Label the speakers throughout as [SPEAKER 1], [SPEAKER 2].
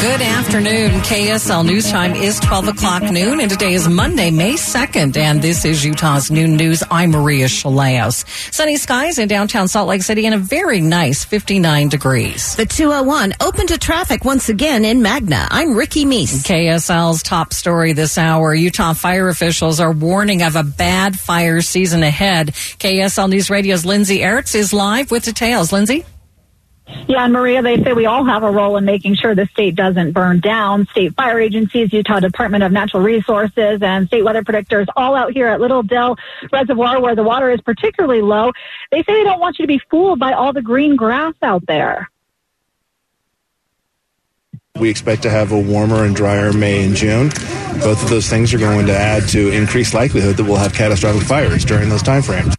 [SPEAKER 1] Good afternoon. KSL News Time is 12 o'clock noon, and today is Monday, May 2nd, and this is Utah's Noon News. I'm Maria Shilaos. Sunny skies in downtown Salt Lake City and a very nice 59 degrees.
[SPEAKER 2] The 201 open to traffic once again in Magna. I'm Ricky Meese.
[SPEAKER 1] KSL's top story this hour. Utah fire officials are warning of a bad fire season ahead. KSL News Radio's Lindsay Aerts is live with details. Lindsay?
[SPEAKER 3] Yeah, and Maria, they say we all have a role in making sure the state doesn't burn down. State fire agencies, Utah Department of Natural Resources, and state weather predictors all out here at Little Dell Reservoir where the water is particularly low. They say they don't want you to be fooled by all the green grass out there.
[SPEAKER 4] We expect to have a warmer and drier May and June. Both of those things are going to add to increased likelihood that we'll have catastrophic fires during those timeframes.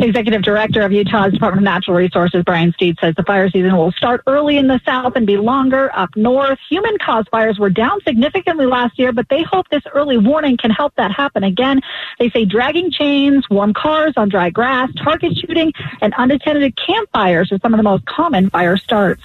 [SPEAKER 3] Executive Director of Utah's Department of Natural Resources, Brian Steed, says the fire season will start early in the south and be longer up north. Human caused fires were down significantly last year, but they hope this early warning can help that happen again. They say dragging chains, warm cars on dry grass, target shooting, and unattended campfires are some of the most common fire starts.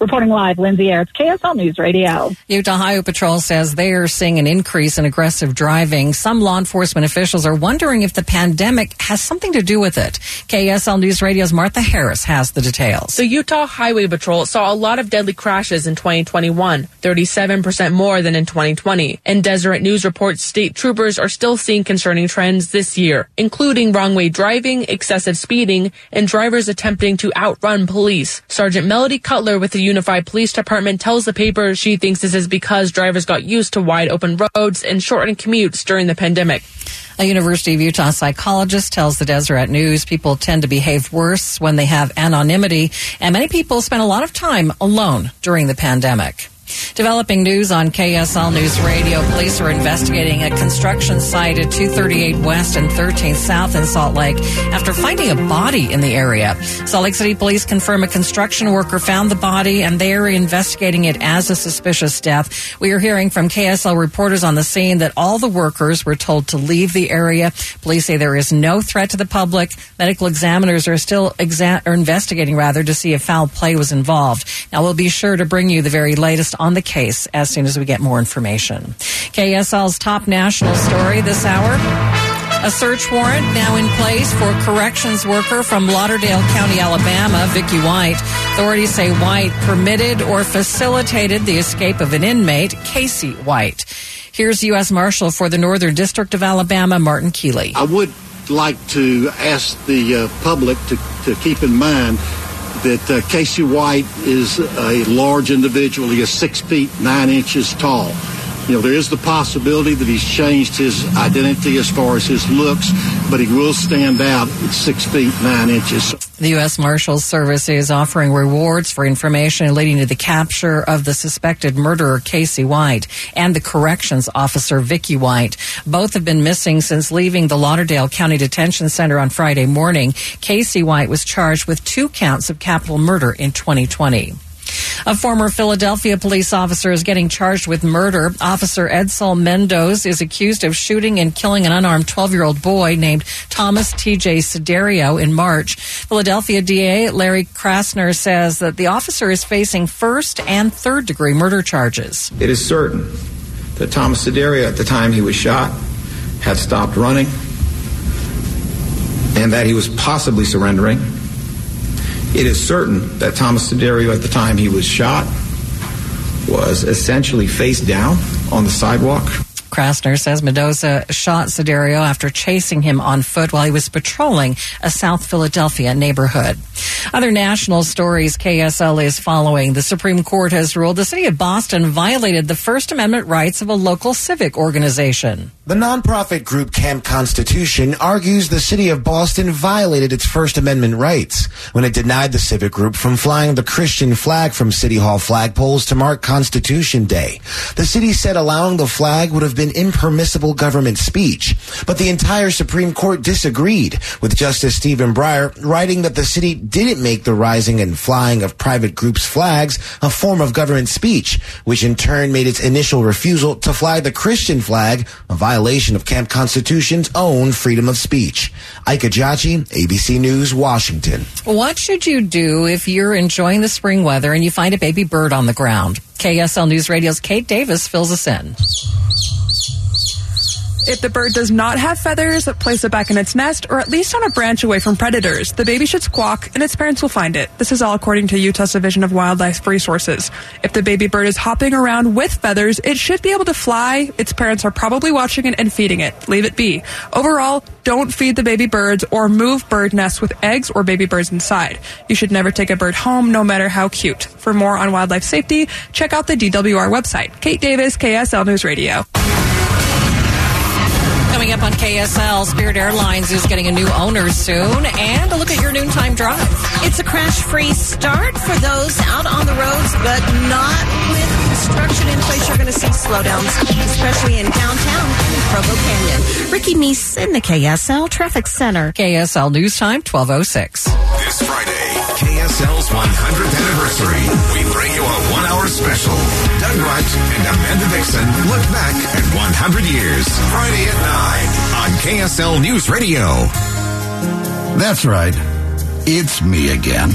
[SPEAKER 3] Reporting live, Lindsay Aerts, KSL News Radio.
[SPEAKER 1] Utah Highway Patrol says they are seeing an increase in aggressive driving. Some law enforcement officials are wondering if the pandemic has something to do with it. KSL News Radio's Martha Harris has the details.
[SPEAKER 5] The Utah Highway Patrol saw a lot of deadly crashes in 2021, 37% more than in 2020. And Deseret News reports state troopers are still seeing concerning trends this year, including wrong way driving, excessive speeding, and drivers attempting to outrun police. Sergeant Melody Cutler with the Unified Police Department tells the paper she thinks this is because drivers got used to wide open roads and shortened commutes during the pandemic.
[SPEAKER 1] A University of Utah psychologist tells the Deseret News people tend to behave worse when they have anonymity, and many people spend a lot of time alone during the pandemic. Developing news on KSL News Radio. Police are investigating a construction site at 238 West and 13th South in Salt Lake after finding a body in the area. Salt Lake City police confirm a construction worker found the body and they are investigating it as a suspicious death. We are hearing from KSL reporters on the scene that all the workers were told to leave the area. Police say there is no threat to the public. Medical examiners are still exa- investigating rather to see if foul play was involved. Now we'll be sure to bring you the very latest on the case as soon as we get more information. KSL's top national story this hour. A search warrant now in place for corrections worker from Lauderdale County, Alabama, Vicky White. Authorities say White permitted or facilitated the escape of an inmate, Casey White. Here's U.S. Marshal for the Northern District of Alabama, Martin Keeley.
[SPEAKER 6] I would like to ask the uh, public to, to keep in mind that uh, Casey White is a large individual. He is six feet nine inches tall. You know, there is the possibility that he's changed his identity as far as his looks, but he will stand out at six feet nine inches.
[SPEAKER 1] The U.S. Marshals Service is offering rewards for information leading to the capture of the suspected murderer, Casey White, and the corrections officer, Vicky White. Both have been missing since leaving the Lauderdale County Detention Center on Friday morning. Casey White was charged with two counts of capital murder in 2020. A former Philadelphia police officer is getting charged with murder. Officer Edsel Mendoza is accused of shooting and killing an unarmed 12 year old boy named Thomas T.J. Siderio in March. Philadelphia DA Larry Krasner says that the officer is facing first and third degree murder charges.
[SPEAKER 7] It is certain that Thomas Siderio, at the time he was shot, had stopped running and that he was possibly surrendering. It is certain that Thomas Siderio, at the time he was shot, was essentially face down on the sidewalk.
[SPEAKER 1] Krasner says Mendoza shot Siderio after chasing him on foot while he was patrolling a South Philadelphia neighborhood. Other national stories KSL is following. The Supreme Court has ruled the city of Boston violated the First Amendment rights of a local civic organization.
[SPEAKER 8] The nonprofit group Camp Constitution argues the city of Boston violated its First Amendment rights when it denied the civic group from flying the Christian flag from City Hall flagpoles to mark Constitution Day. The city said allowing the flag would have been impermissible government speech, but the entire Supreme Court disagreed, with Justice Stephen Breyer writing that the city didn't make the rising and flying of private groups' flags a form of government speech, which in turn made its initial refusal to fly the Christian flag a violation of Camp Constitution's own freedom of speech. Ike Ejiochi, ABC News, Washington.
[SPEAKER 1] What should you do if you're enjoying the spring weather and you find a baby bird on the ground? KSL News Radio's Kate Davis fills us in.
[SPEAKER 9] If the bird does not have feathers, place it back in its nest or at least on a branch away from predators. The baby should squawk and its parents will find it. This is all according to Utah's Division of Wildlife Resources. If the baby bird is hopping around with feathers, it should be able to fly. Its parents are probably watching it and feeding it. Leave it be. Overall, don't feed the baby birds or move bird nests with eggs or baby birds inside. You should never take a bird home, no matter how cute. For more on wildlife safety, check out the DWR website. Kate Davis, KSL News Radio.
[SPEAKER 1] Coming up on KSL, Spirit Airlines is getting a new owner soon, and a look at your noontime drive.
[SPEAKER 2] It's a crash free start for those out on the roads, but not with construction in place. You're going to see slowdowns, especially in downtown Provo Canyon. Ricky Meese in the KSL Traffic Center.
[SPEAKER 1] KSL News Time, 1206.
[SPEAKER 10] This Friday, KSL's 100th anniversary. We bring you a one hour special. Doug Wright and Amanda Dixon look back at 100 years. Friday at 9 on KSL News Radio.
[SPEAKER 11] That's right. It's me again.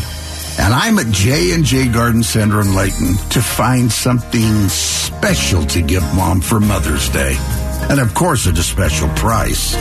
[SPEAKER 11] And I'm at J&J Garden Center in Layton to find something special to give mom for Mother's Day. And of course at a special price.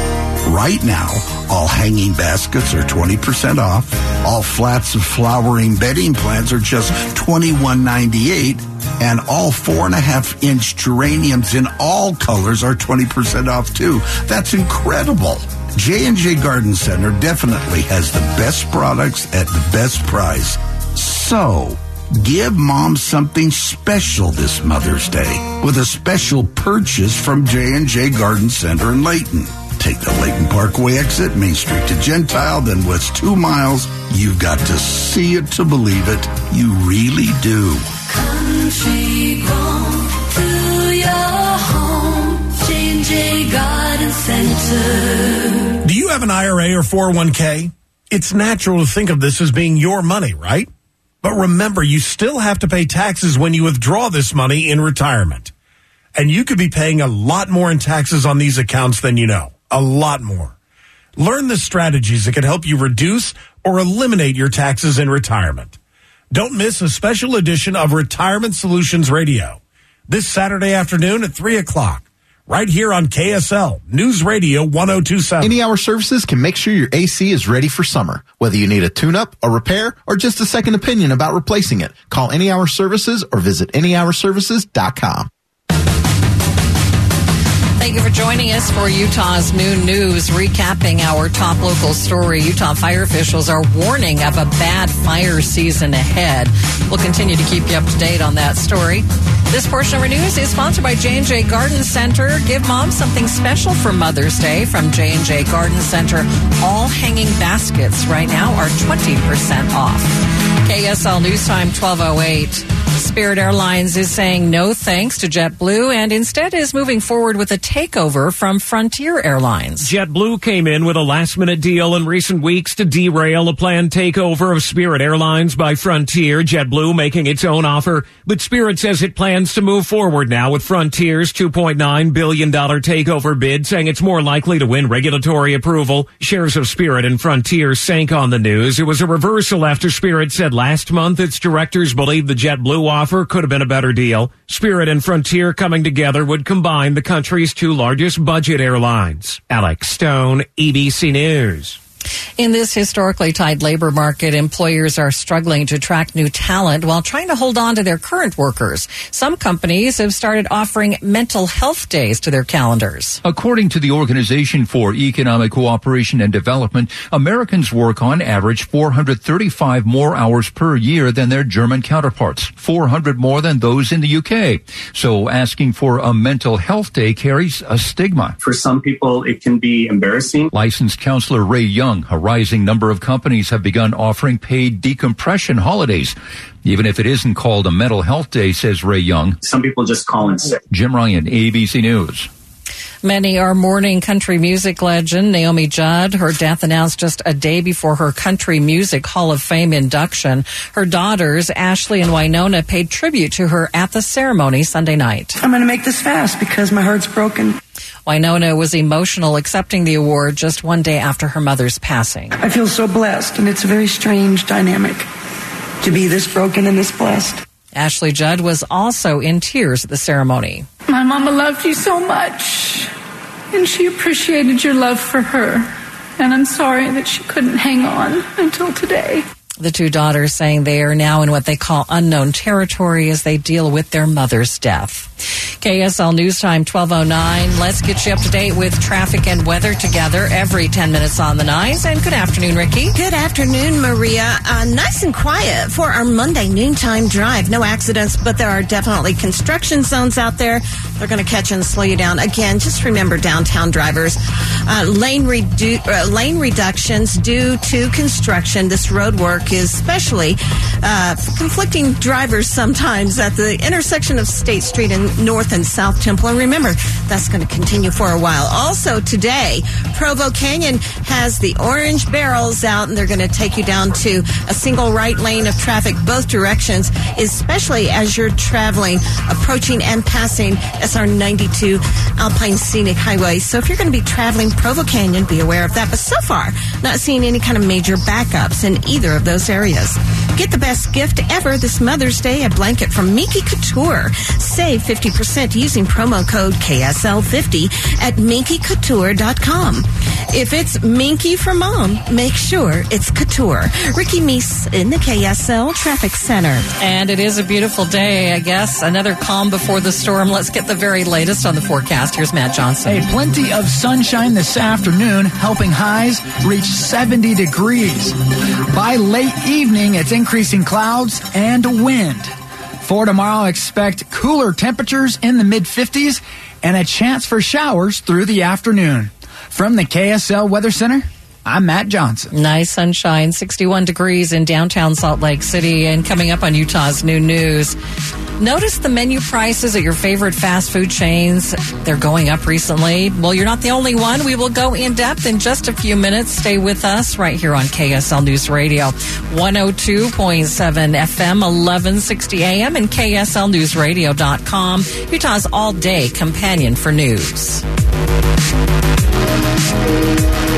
[SPEAKER 11] Right now, all hanging baskets are 20% off. All flats of flowering bedding plants are just $21.98. And all four and a half inch geraniums in all colors are 20% off too. That's incredible. J&J Garden Center definitely has the best products at the best price. So, give mom something special this Mother's Day with a special purchase from J&J Garden Center in Layton. Take the Layton Parkway exit, Main Street to Gentile, then west two miles. You've got to see it to believe it. You really do.
[SPEAKER 12] Country grown to your home, J&J Garden Center.
[SPEAKER 13] Do you have an IRA or 401k? It's natural to think of this as being your money, right? But remember, you still have to pay taxes when you withdraw this money in retirement. And you could be paying a lot more in taxes on these accounts than you know. A lot more. Learn the strategies that can help you reduce or eliminate your taxes in retirement. Don't miss a special edition of Retirement Solutions Radio this Saturday afternoon at 3 o'clock, right here on KSL News Radio 1027.
[SPEAKER 14] Any Hour Services can make sure your AC is ready for summer. Whether you need a tune up, a repair, or just a second opinion about replacing it, call Any Hour Services or visit anyhourservices.com.
[SPEAKER 1] Thank you for joining us for Utah's noon news, recapping our top local story. Utah fire officials are warning of a bad fire season ahead. We'll continue to keep you up to date on that story. This portion of our news is sponsored by J&J Garden Center. Give mom something special for Mother's Day from J&J Garden Center. All hanging baskets right now are 20% off. KSL News Time 1208. Spirit Airlines is saying no thanks to JetBlue and instead is moving forward with a takeover from Frontier Airlines.
[SPEAKER 15] JetBlue came in with a last minute deal in recent weeks to derail a planned takeover of Spirit Airlines by Frontier. JetBlue making its own offer, but Spirit says it plans to move forward now with Frontier's $2.9 billion takeover bid, saying it's more likely to win regulatory approval. Shares of Spirit and Frontier sank on the news. It was a reversal after Spirit said last month its directors believed the JetBlue offer could have been a better deal. Spirit and Frontier coming together would combine the country's two largest budget airlines. Alex Stone, ABC News.
[SPEAKER 1] In this historically tight labor market, employers are struggling to attract new talent while trying to hold on to their current workers. Some companies have started offering mental health days to their calendars.
[SPEAKER 16] According to the Organization for Economic Cooperation and Development, Americans work on average 435 more hours per year than their German counterparts, 400 more than those in the UK. So asking for a mental health day carries a stigma.
[SPEAKER 17] For some people, it can be embarrassing.
[SPEAKER 16] Licensed counselor Ray Young, a rising number of companies have begun offering paid decompression holidays. Even if it isn't called a mental health day, says Ray Young.
[SPEAKER 17] Some people just call in sick.
[SPEAKER 16] Jim Ryan, ABC News.
[SPEAKER 1] Many are mourning country music legend Naomi Judd. Her death announced just a day before her Country Music Hall of Fame induction. Her daughters, Ashley and Wynonna, paid tribute to her at the ceremony Sunday night.
[SPEAKER 18] I'm going to make this fast because my heart's broken.
[SPEAKER 1] Wynonna was emotional accepting the award just one day after her mother's passing.
[SPEAKER 18] I feel so blessed, and it's a very strange dynamic to be this broken and this blessed.
[SPEAKER 1] Ashley Judd was also in tears at the ceremony.
[SPEAKER 19] My mama loved you so much, and she appreciated your love for her. And I'm sorry that she couldn't hang on until today.
[SPEAKER 1] The two daughters saying they are now in what they call unknown territory as they deal with their mother's death. KSL News Time 1209. Let's get you up to date with traffic and weather together every 10 minutes on the nines. And good afternoon, Ricky.
[SPEAKER 2] Good afternoon, Maria. Uh, nice and quiet for our Monday noontime drive. No accidents, but there are definitely construction zones out there. They're going to catch and slow you down. Again, just remember downtown drivers, uh, lane, redu- uh, lane reductions due to construction. This road work is especially uh, conflicting drivers sometimes at the intersection of State Street and North and South Temple. And remember, that's going to continue for a while. Also today, Provo Canyon has the orange barrels out and they're going to take you down to a single right lane of traffic both directions, especially as you're traveling, approaching and passing SR 92 Alpine Scenic Highway. So if you're going to be traveling Provo Canyon, be aware of that. But so far, not seeing any kind of major backups in either of those areas. Get the best gift ever this Mother's Day, a blanket from Minky Couture. Save 50% using promo code KSL50 at minkycouture.com. If it's Minky for mom, make sure it's Couture. Ricky Meese in the KSL Traffic Center.
[SPEAKER 1] And it is a beautiful day, I guess. Another calm before the storm. Let's get the very latest on the forecast. Here's Matt Johnson.
[SPEAKER 20] Hey, plenty of sunshine this afternoon, helping highs reach 70 degrees. By late evening, it's increasing clouds and wind. For tomorrow, expect cooler temperatures in the mid 50s and a chance for showers through the afternoon. From the KSL Weather Center, I'm Matt Johnson.
[SPEAKER 1] Nice sunshine, 61 degrees in downtown Salt Lake City. And coming up on Utah's new news, notice the menu prices at your favorite fast food chains. They're going up recently. Well, you're not the only one. We will go in depth in just a few minutes. Stay with us right here on KSL News Radio, 102.7 FM, 1160 AM, and KSLNewsRadio.com, Utah's all day companion for news.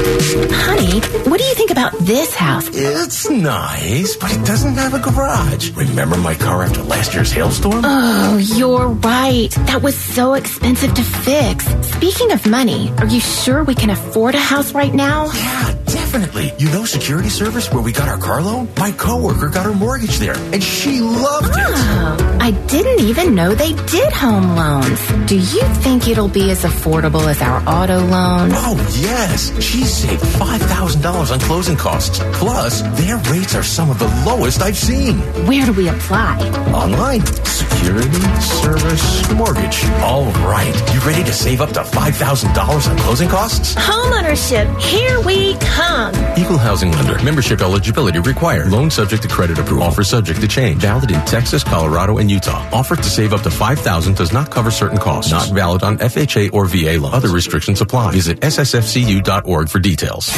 [SPEAKER 21] Honey, what do you think about this house?
[SPEAKER 22] It's nice, but it doesn't have a garage. Remember my car after last year's hailstorm?
[SPEAKER 21] Oh, you're right. That was so expensive to fix. Speaking of money, are you sure we can afford a house right now?
[SPEAKER 22] Yeah, definitely. You know Security Service where we got our car loan? My coworker got her mortgage there, and she loved it.
[SPEAKER 21] Oh, I didn't even know they did home loans. Do you think it'll be as affordable as our auto loan?
[SPEAKER 22] Oh, yes. She saved $5,000 on closing costs. Plus, their rates are some of the lowest I've seen.
[SPEAKER 21] Where do we apply?
[SPEAKER 22] Online. Security Service Mortgage. All right. You ready to save up to $5,000 on closing costs?
[SPEAKER 21] Homeownership, here we come.
[SPEAKER 23] Equal housing lender. Membership eligibility required. Loan subject to credit approval. Offer subject to change. Valid in Texas, Colorado, and Utah. Offer to save up to 5000 does not cover certain costs. Not valid on FHA or VA loans. Other restrictions apply. Visit ssfcu.org for details.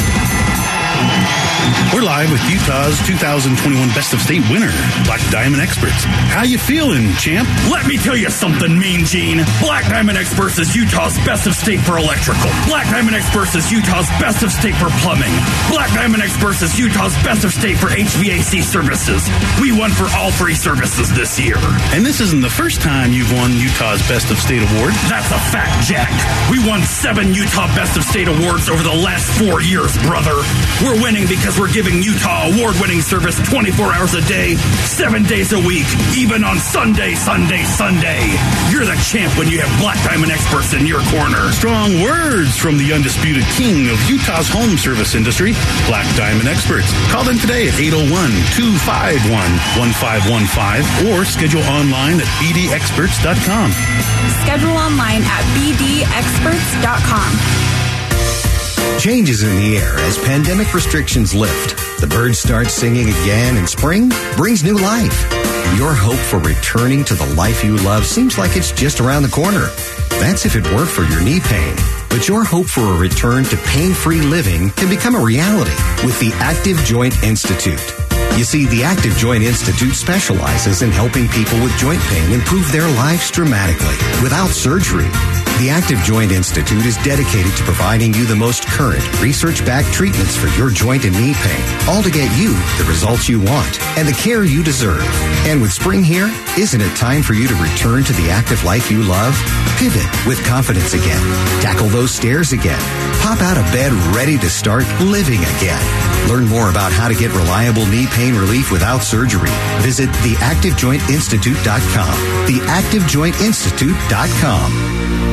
[SPEAKER 24] We're live with Utah's 2021 Best of State winner, Black Diamond Experts. How you feeling, champ?
[SPEAKER 9] Let me tell you something, Mean Gene. Black Diamond Experts is Utah's best of state for electrical. Black Diamond Experts is Utah's best of state for plumbing. Black Diamond Experts is Utah's best of state for HVAC services. We won for all three services this year.
[SPEAKER 24] And this isn't the first time you've won Utah's Best of State award.
[SPEAKER 9] That's a fact, Jack. We won seven Utah Best of State awards over the last four years, brother. We're winning because we're giving Utah award winning service 24 hours a day, seven days a week, even on Sunday, Sunday, Sunday. You're the champ when you have Black Diamond Experts in your corner.
[SPEAKER 24] Strong words from the undisputed king of Utah's home service industry, Black Diamond Experts. Call them today at 801 251 1515 or schedule online at bdexperts.com.
[SPEAKER 25] Schedule online at bdexperts.com.
[SPEAKER 26] Change is in the air as pandemic restrictions lift. The birds start singing again, and spring brings new life. Your hope for returning to the life you love seems like it's just around the corner. That's if it weren't for your knee pain. But your hope for a return to pain free living can become a reality with the Active Joint Institute. You see, the Active Joint Institute specializes in helping people with joint pain improve their lives dramatically without surgery. The Active Joint Institute is dedicated to providing you the most current, research backed treatments for your joint and knee pain, all to get you the results you want and the care you deserve. And with spring here, isn't it time for you to return to the active life you love? Pivot with confidence again. Tackle those stairs again. Pop out of bed ready to start living again. Learn more about how to get reliable knee pain relief without surgery. Visit theactivejointinstitute.com. Theactivejointinstitute.com.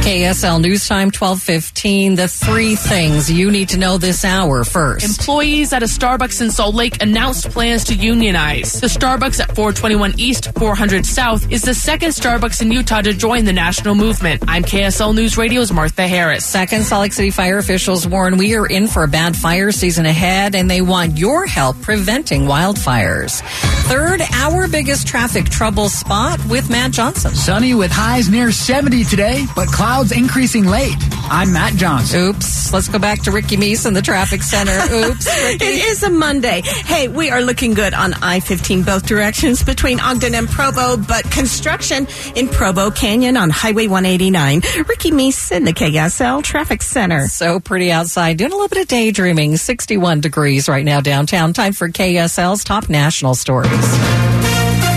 [SPEAKER 1] KSL News Time 1215. The three things you need to know this hour first.
[SPEAKER 5] Employees at a Starbucks in Salt Lake announced plans to unionize. The Starbucks at 421 East, 400 South is the second Starbucks in Utah to join the national movement. I'm KSL News Radio's Martha Harris.
[SPEAKER 1] Second, Salt Lake City fire officials warn we are in for a bad fire season ahead and they want your help preventing wildfires. Third, our biggest traffic trouble spot with Matt Johnson.
[SPEAKER 20] Sunny with highs near 70 today, but clouds increasing late. I'm Matt Johnson.
[SPEAKER 1] Oops. Let's go back to Ricky Meese in the traffic center. Oops. Ricky.
[SPEAKER 2] It is a Monday. Hey, we are looking good on I 15 both directions between Ogden and Provo, but construction in Provo Canyon on Highway 189. Ricky Meese in the KSL Traffic Center.
[SPEAKER 1] So pretty outside. Doing a little bit of daydreaming. 61 degrees right now downtown. Time for KSL's top national stories.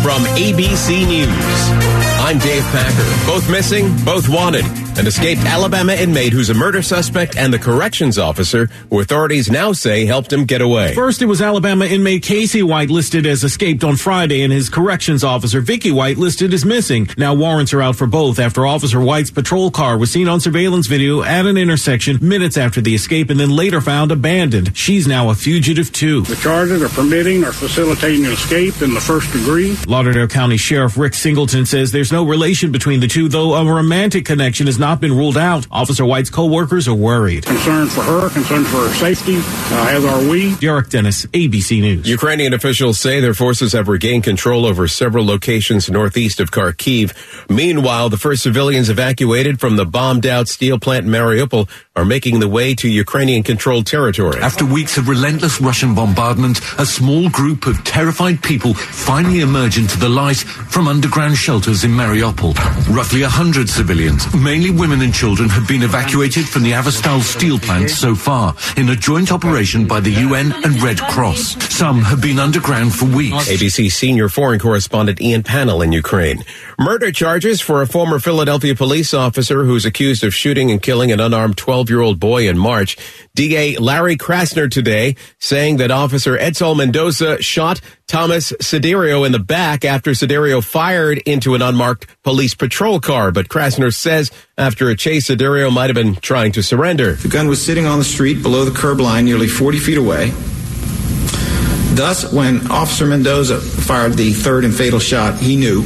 [SPEAKER 27] From ABC News. I'm Dave Packer. Both missing, both wanted. An escaped Alabama inmate who's a murder suspect and the corrections officer who authorities now say helped him get away.
[SPEAKER 15] First, it was Alabama inmate Casey White listed as escaped on Friday and his corrections officer Vicky White listed as missing. Now warrants are out for both after Officer White's patrol car was seen on surveillance video at an intersection minutes after the escape and then later found abandoned. She's now a fugitive too.
[SPEAKER 28] The charges are permitting or facilitating an escape in the first degree.
[SPEAKER 15] Lauderdale County Sheriff Rick Singleton says there's no relation between the two, though a romantic connection has not been ruled out. Officer White's co-workers are worried.
[SPEAKER 28] Concern for her, concern for her safety, uh, as are we.
[SPEAKER 15] Derek Dennis, ABC News.
[SPEAKER 27] Ukrainian officials say their forces have regained control over several locations northeast of Kharkiv. Meanwhile, the first civilians evacuated from the bombed out steel plant in Mariupol are making the way to Ukrainian controlled territory.
[SPEAKER 29] After weeks of relentless Russian bombardment, a small group of terrified people finally emerge into the light from underground shelters in Mariupol. Roughly a hundred civilians, mainly women and children, have been evacuated from the Azovstal steel plant so far in a joint operation by the UN and Red Cross. Some have been underground for weeks.
[SPEAKER 27] ABC senior foreign correspondent Ian Pannell in Ukraine. Murder charges for a former Philadelphia police officer who's accused of shooting and killing an unarmed 12 year old boy in March. DA Larry Krasner today saying that Officer Edsel Mendoza shot Thomas Siderio in the back after Siderio fired into an unmarked police patrol car. But Krasner says after a chase, Siderio might have been trying to surrender.
[SPEAKER 7] The gun was sitting on the street below the curb line, nearly 40 feet away. Thus, when Officer Mendoza fired the third and fatal shot, he knew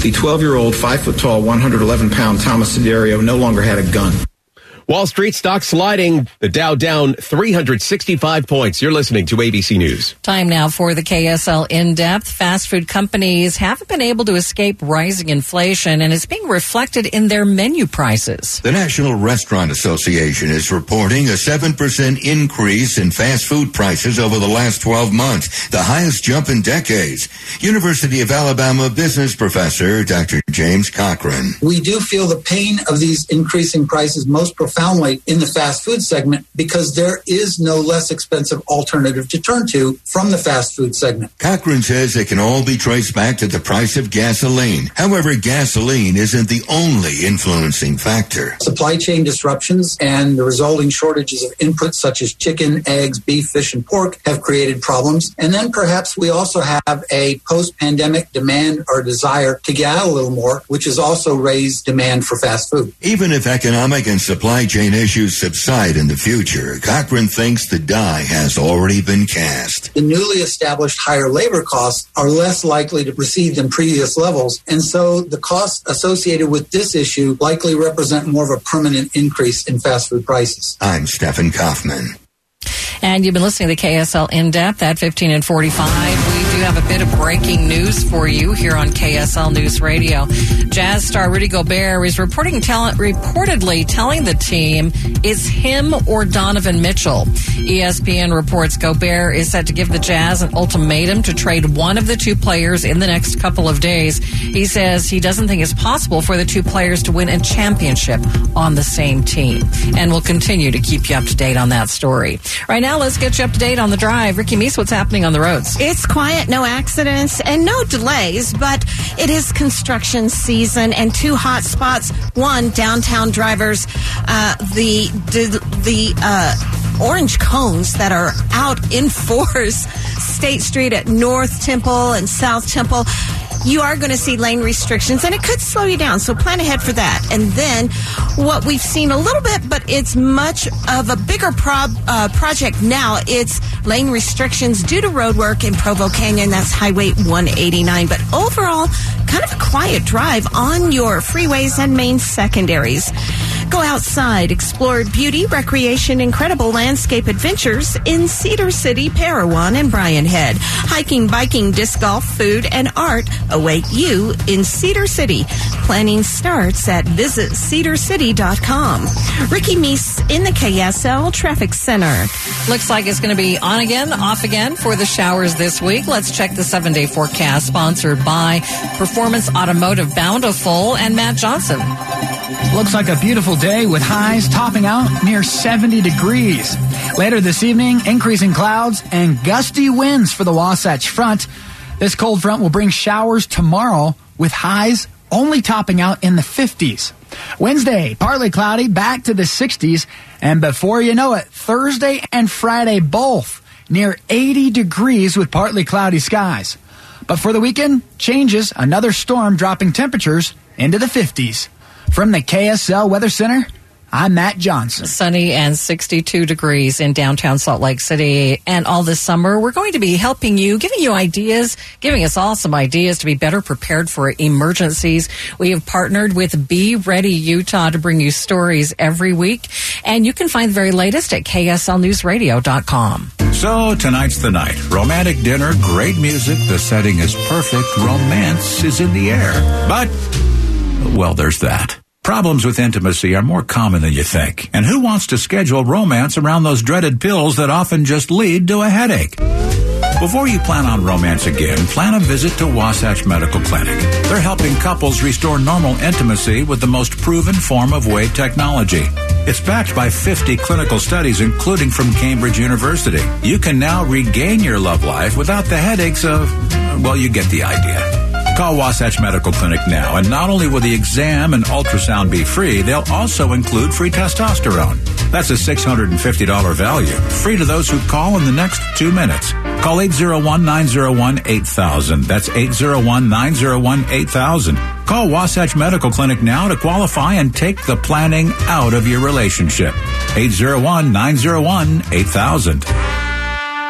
[SPEAKER 7] the 12 year old, 5 foot tall, 111 pound Thomas Siderio no longer had a gun.
[SPEAKER 27] Wall Street stock sliding. The Dow down 365 points. You're listening to ABC News.
[SPEAKER 1] Time now for the KSL in depth. Fast food companies haven't been able to escape rising inflation, and it's being reflected in their menu prices.
[SPEAKER 30] The National Restaurant Association is reporting a 7% increase in fast food prices over the last 12 months, the highest jump in decades. University of Alabama business professor Dr. James Cochran.
[SPEAKER 31] We do feel the pain of these increasing prices most profoundly in the fast food segment because there is no less expensive alternative to turn to from the fast food segment.
[SPEAKER 30] Cochran says it can all be traced back to the price of gasoline. However, gasoline isn't the only influencing factor.
[SPEAKER 31] Supply chain disruptions and the resulting shortages of inputs such as chicken, eggs, beef, fish, and pork have created problems. And then perhaps we also have a post pandemic demand or desire to get out a little more, which has also raised demand for fast food.
[SPEAKER 30] Even if economic and supply chain issues subside in the future, Cochran thinks the die has already been cast.
[SPEAKER 31] The newly established higher labor costs are less likely to recede than previous levels, and so the costs associated with this issue likely represent more of a permanent increase in fast food prices.
[SPEAKER 30] I'm Stephen Kaufman.
[SPEAKER 1] And you've been listening to KSL In Depth at 15 and 45. We do have a bit of breaking news for you here on KSL News Radio. Jazz star Rudy Gobert is reporting tell- reportedly telling the team it's him or Donovan Mitchell. ESPN reports Gobert is set to give the Jazz an ultimatum to trade one of the two players in the next couple of days. He says he doesn't think it's possible for the two players to win a championship on the same team. And we'll continue to keep you up to date on that story. Right now, let's get you up to date on the drive. Ricky Meese, what's happening on the roads?
[SPEAKER 2] It's quiet, no accidents, and no delays, but it is construction season and two hot spots. One, downtown drivers, uh, the, the, the uh, orange cones that are out in force, State Street at North Temple and South Temple you are going to see lane restrictions and it could slow you down. So plan ahead for that. And then what we've seen a little bit, but it's much of a bigger prob, uh, project now. It's lane restrictions due to road work in Provo Canyon. That's Highway 189. But overall, kind of a quiet drive on your freeways and main secondaries. Go outside, explore beauty, recreation, incredible landscape adventures in Cedar City, Parowan, and Brian Head. Hiking, biking, disc golf, food, and art await you in Cedar City. Planning starts at visitcedarcity.com. Ricky Meese in the KSL Traffic Center.
[SPEAKER 1] Looks like it's going to be on again, off again for the showers this week. Let's check the seven day forecast sponsored by Performance Automotive Bountiful and Matt Johnson.
[SPEAKER 20] Looks like a beautiful day with highs topping out near 70 degrees. Later this evening, increasing clouds and gusty winds for the Wasatch Front. This cold front will bring showers tomorrow with highs only topping out in the 50s. Wednesday, partly cloudy, back to the 60s. And before you know it, Thursday and Friday both near 80 degrees with partly cloudy skies. But for the weekend, changes, another storm dropping temperatures into the 50s. From the KSL Weather Center, I'm Matt Johnson.
[SPEAKER 1] Sunny and 62 degrees in downtown Salt Lake City. And all this summer, we're going to be helping you, giving you ideas, giving us all some ideas to be better prepared for emergencies. We have partnered with Be Ready Utah to bring you stories every week. And you can find the very latest at kslnewsradio.com.
[SPEAKER 32] So tonight's the night. Romantic dinner, great music, the setting is perfect, romance is in the air. But, well, there's that. Problems with intimacy are more common than you think. And who wants to schedule romance around those dreaded pills that often just lead to a headache? Before you plan on romance again, plan a visit to Wasatch Medical Clinic. They're helping couples restore normal intimacy with the most proven form of wave technology. It's backed by 50 clinical studies, including from Cambridge University. You can now regain your love life without the headaches of, well, you get the idea. Call Wasatch Medical Clinic now, and not only will the exam and ultrasound be free, they'll also include free testosterone. That's a $650 value, free to those who call in the next two minutes. Call 801-901-8000. That's 801-901-8000. Call Wasatch Medical Clinic now to qualify and take the planning out of your relationship. 801-901-8000.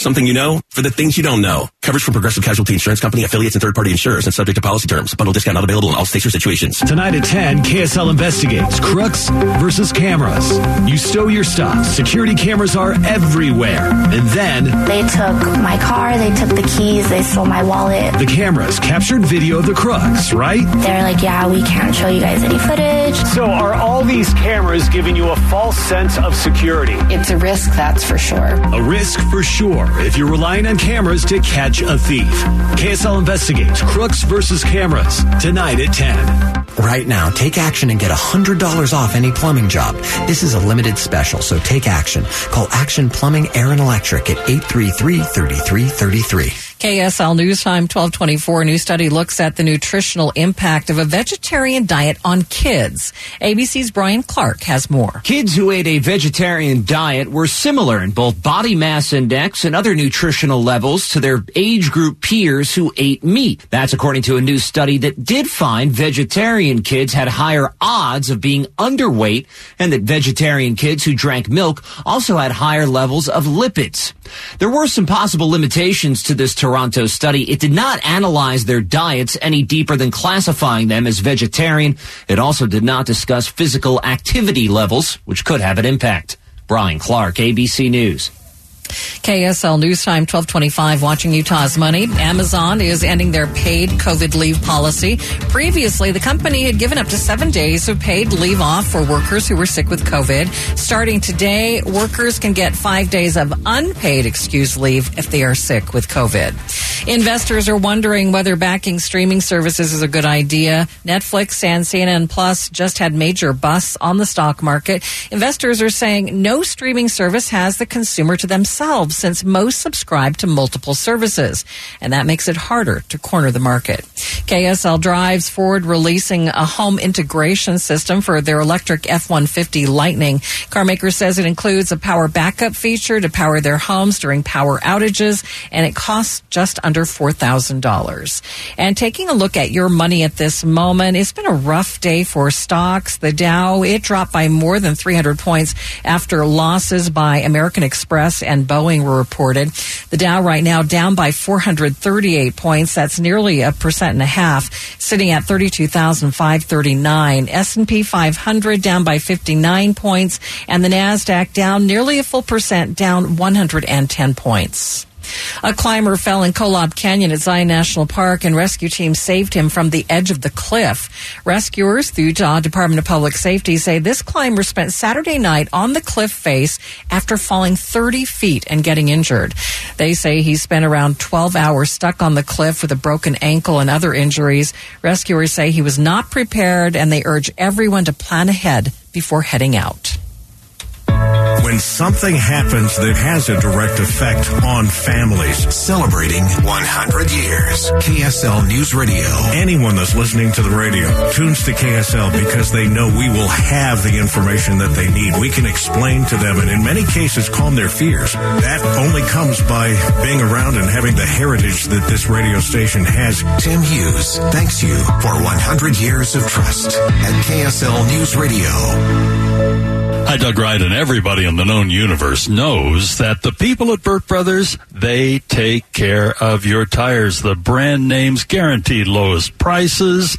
[SPEAKER 27] Something you know for the things you don't know. Coverage from Progressive Casualty Insurance Company, affiliates, and third-party insurers and subject to policy terms. Bundle discount not available in all states or situations.
[SPEAKER 21] Tonight at 10, KSL investigates crooks versus cameras. You stow your stuff. Security cameras are everywhere. And then
[SPEAKER 33] They took my car, they took the keys, they stole my wallet.
[SPEAKER 21] the cameras captured video of the crooks, right?
[SPEAKER 33] They're like, yeah, we can't show you guys any footage.
[SPEAKER 21] So are all these cameras giving you a false sense of security?
[SPEAKER 33] It's a risk, that's for sure.
[SPEAKER 21] A risk for sure if you're relying on cameras to catch a thief. KSL investigates crooks versus cameras tonight at 10.
[SPEAKER 22] Right now, take action and get $100 off any plumbing job. This is a limited special, so take action. Call Action Plumbing, Air and Electric at 833-3333.
[SPEAKER 1] KSL News Time 1224 new study looks at the nutritional impact of a vegetarian diet on kids. ABC's Brian Clark has more.
[SPEAKER 34] Kids who ate a vegetarian diet were similar in both body mass index and other nutritional levels to their age group peers who ate meat. That's according to a new study that did find vegetarian kids had higher odds of being underweight and that vegetarian kids who drank milk also had higher levels of lipids. There were some possible limitations to this Toronto study. It did not analyze their diets any deeper than classifying them as vegetarian. It also did not discuss physical activity levels, which could have an impact. Brian Clark, ABC News.
[SPEAKER 1] KSL News Time 1225 watching Utah's money. Amazon is ending their paid COVID leave policy. Previously, the company had given up to seven days of paid leave off for workers who were sick with COVID. Starting today, workers can get five days of unpaid excuse leave if they are sick with COVID. Investors are wondering whether backing streaming services is a good idea. Netflix and CNN Plus just had major busts on the stock market. Investors are saying no streaming service has the consumer to themselves since most subscribe to multiple services. And that makes it harder to corner the market. KSL drives forward releasing a home integration system for their electric F-150 Lightning. Carmaker says it includes a power backup feature to power their homes during power outages and it costs just under $4,000. And taking a look at your money at this moment, it's been a rough day for stocks. The Dow, it dropped by more than 300 points after losses by American Express and Boeing were reported. The Dow right now down by 438 points. That's nearly a percent and a half, sitting at 32,539. S&P 500 down by 59 points and the Nasdaq down nearly a full percent, down 110 points. A climber fell in Kolob Canyon at Zion National Park and rescue teams saved him from the edge of the cliff. Rescuers, the Utah Department of Public Safety, say this climber spent Saturday night on the cliff face after falling 30 feet and getting injured. They say he spent around 12 hours stuck on the cliff with a broken ankle and other injuries. Rescuers say he was not prepared and they urge everyone to plan ahead before heading out.
[SPEAKER 35] When something happens that has a direct effect on families.
[SPEAKER 36] Celebrating 100 years. KSL News Radio.
[SPEAKER 35] Anyone that's listening to the radio tunes to KSL because they know we will have the information that they need. We can explain to them and in many cases calm their fears. That only comes by being around and having the heritage that this radio station has.
[SPEAKER 36] Tim Hughes thanks you for 100 years of trust at KSL News Radio.
[SPEAKER 37] Hi, Doug Wright, and everybody in the known universe knows that the people at Burt Brothers, they take care of your tires. The brand names guaranteed lowest prices.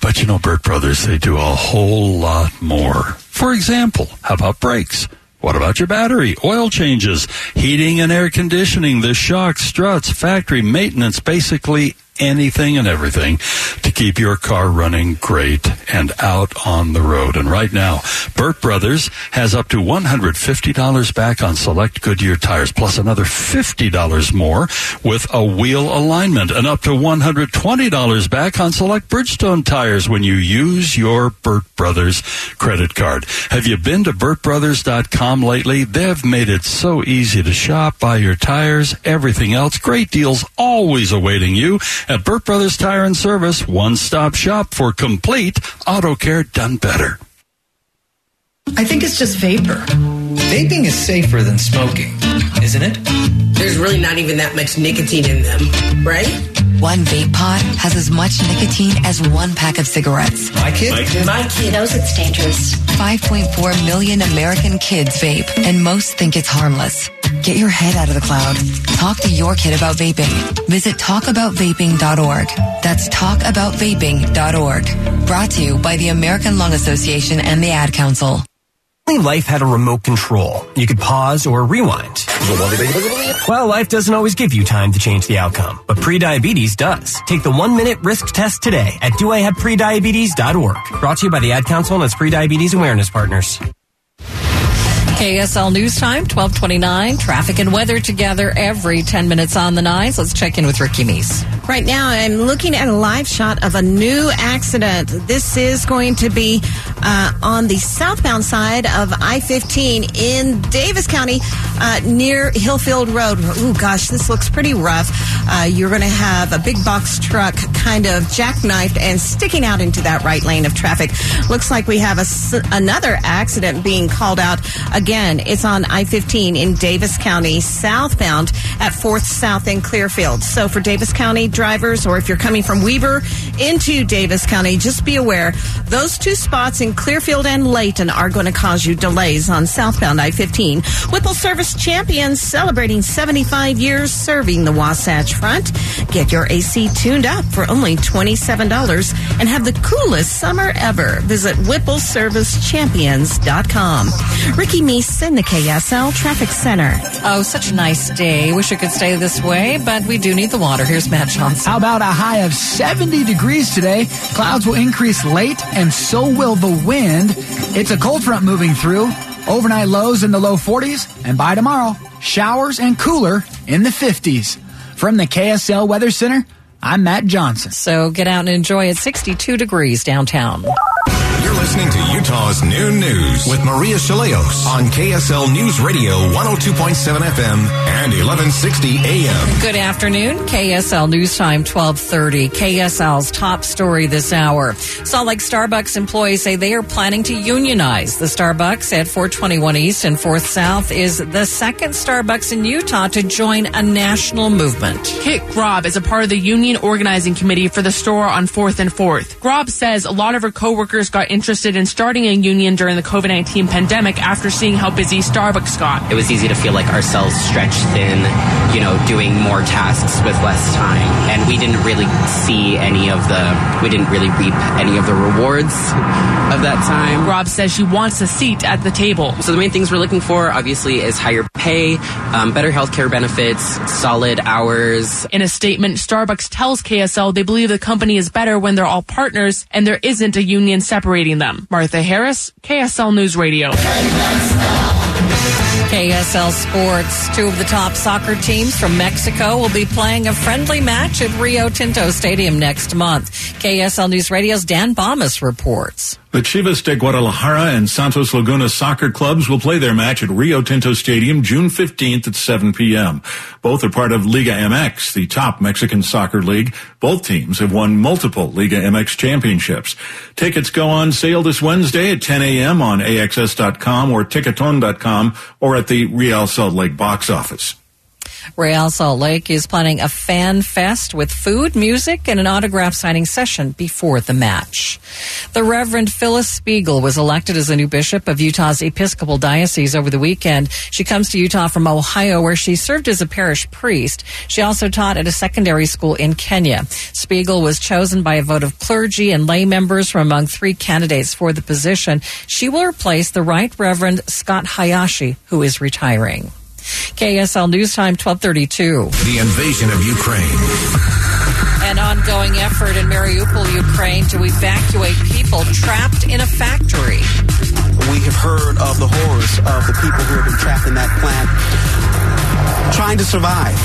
[SPEAKER 37] But you know, Burt Brothers, they do a whole lot more. For example, how about brakes? What about your battery, oil changes, heating and air conditioning, the shocks, struts, factory maintenance, basically anything and everything to keep your car running great and out on the road. And right now, Burt Brothers has up to $150 back on select Goodyear tires, plus another $50 more with a wheel alignment, and up to $120 back on select Bridgestone tires when you use your Burt Brothers credit card. Have you been to BurtBrothers.com lately? They've made it so easy to shop, buy your tires, everything else. Great deals always awaiting you at Burt Brothers Tire and Service, one stop shop for complete auto care done better.
[SPEAKER 38] I think it's just vapor. Vaping is safer than smoking.
[SPEAKER 39] isn't it?
[SPEAKER 40] There's really not even that much nicotine in them, right?
[SPEAKER 41] One vape pod has as much nicotine as one pack of cigarettes.
[SPEAKER 39] My kid?
[SPEAKER 40] My kid, My kid knows it's dangerous.
[SPEAKER 41] 5.4 million American kids vape, and most think it's harmless. Get your head out of the cloud. Talk to your kid about vaping. Visit talkaboutvaping.org. That's talkaboutvaping.org. Brought to you by the American Lung Association and the Ad Council.
[SPEAKER 42] Life had a remote control. You could pause or rewind. Well, life doesn't always give you time to change the outcome, but prediabetes does. Take the one minute risk test today at doihaveprediabetes.org. Brought to you by the Ad Council and its prediabetes awareness partners.
[SPEAKER 1] KSL News Time, 1229. Traffic and weather together every 10 minutes on the nines. Let's check in with Ricky Meese.
[SPEAKER 2] Right now, I'm looking at a live shot of a new accident. This is going to be uh, on the southbound side of I 15 in Davis County uh, near Hillfield Road. Ooh, gosh, this looks pretty rough. Uh, you're going to have a big box truck kind of jackknifed and sticking out into that right lane of traffic. Looks like we have a, another accident being called out again Again, it's on I 15 in Davis County, southbound at 4th South in Clearfield. So for Davis County drivers, or if you're coming from Weber into Davis County, just be aware those two spots in Clearfield and Layton are going to cause you delays on southbound I 15. Whipple Service Champions celebrating 75 years serving the Wasatch Front. Get your AC tuned up for only $27 and have the coolest summer ever. Visit whippleservicechampions.com. Ricky Me in the KSL Traffic Center.
[SPEAKER 1] Oh, such a nice day. Wish it could stay this way, but we do need the water. Here's Matt Johnson.
[SPEAKER 20] How about a high of 70 degrees today? Clouds will increase late, and so will the wind. It's a cold front moving through. Overnight lows in the low 40s, and by tomorrow, showers and cooler in the 50s. From the KSL Weather Center, I'm Matt Johnson.
[SPEAKER 1] So get out and enjoy it. 62 degrees downtown.
[SPEAKER 43] You're listening to Utah's Noon News with Maria Shilaos on KSL News Radio 102.7 FM and 1160 AM.
[SPEAKER 1] Good afternoon. KSL News Time 1230. KSL's top story this hour. Salt Lake Starbucks employees say they are planning to unionize. The Starbucks at 421 East and 4th South is the second Starbucks in Utah to join a national movement.
[SPEAKER 44] Kit Grob is a part of the union organizing committee for the store on 4th and 4th. Grob says a lot of her coworkers got interested in starting a union during the COVID 19 pandemic after seeing how busy Starbucks got.
[SPEAKER 45] It was easy to feel like ourselves stretched thin, you know, doing more tasks with less time. And we didn't really see any of the, we didn't really reap any of the rewards of that time.
[SPEAKER 44] Rob says she wants a seat at the table.
[SPEAKER 45] So the main things we're looking for, obviously, is higher pay, um, better healthcare benefits, solid hours.
[SPEAKER 44] In a statement, Starbucks tells KSL they believe the company is better when they're all partners and there isn't a union separating them. Martha Harris, KSL News Radio.
[SPEAKER 1] KSL Sports. Two of the top soccer teams from Mexico will be playing a friendly match at Rio Tinto Stadium next month. KSL News Radio's Dan Bammes reports.
[SPEAKER 46] The Chivas de Guadalajara and Santos Laguna soccer clubs will play their match at Rio Tinto Stadium June 15th at 7 p.m. Both are part of Liga MX, the top Mexican soccer league. Both teams have won multiple Liga MX championships. Tickets go on sale this Wednesday at 10 a.m. on AXS.com or Ticketon.com or at the Real Salt Lake box office.
[SPEAKER 1] Real Salt Lake is planning a fan fest with food, music, and an autograph signing session before the match. The Reverend Phyllis Spiegel was elected as the new bishop of Utah's Episcopal Diocese over the weekend. She comes to Utah from Ohio, where she served as a parish priest. She also taught at a secondary school in Kenya. Spiegel was chosen by a vote of clergy and lay members from among three candidates for the position. She will replace the Right Reverend Scott Hayashi, who is retiring. KSL News Time 1232.
[SPEAKER 43] The invasion of Ukraine.
[SPEAKER 1] An ongoing effort in Mariupol, Ukraine to evacuate people trapped in a factory.
[SPEAKER 47] We have heard of the horrors of the people who have been trapped in that plant trying to survive.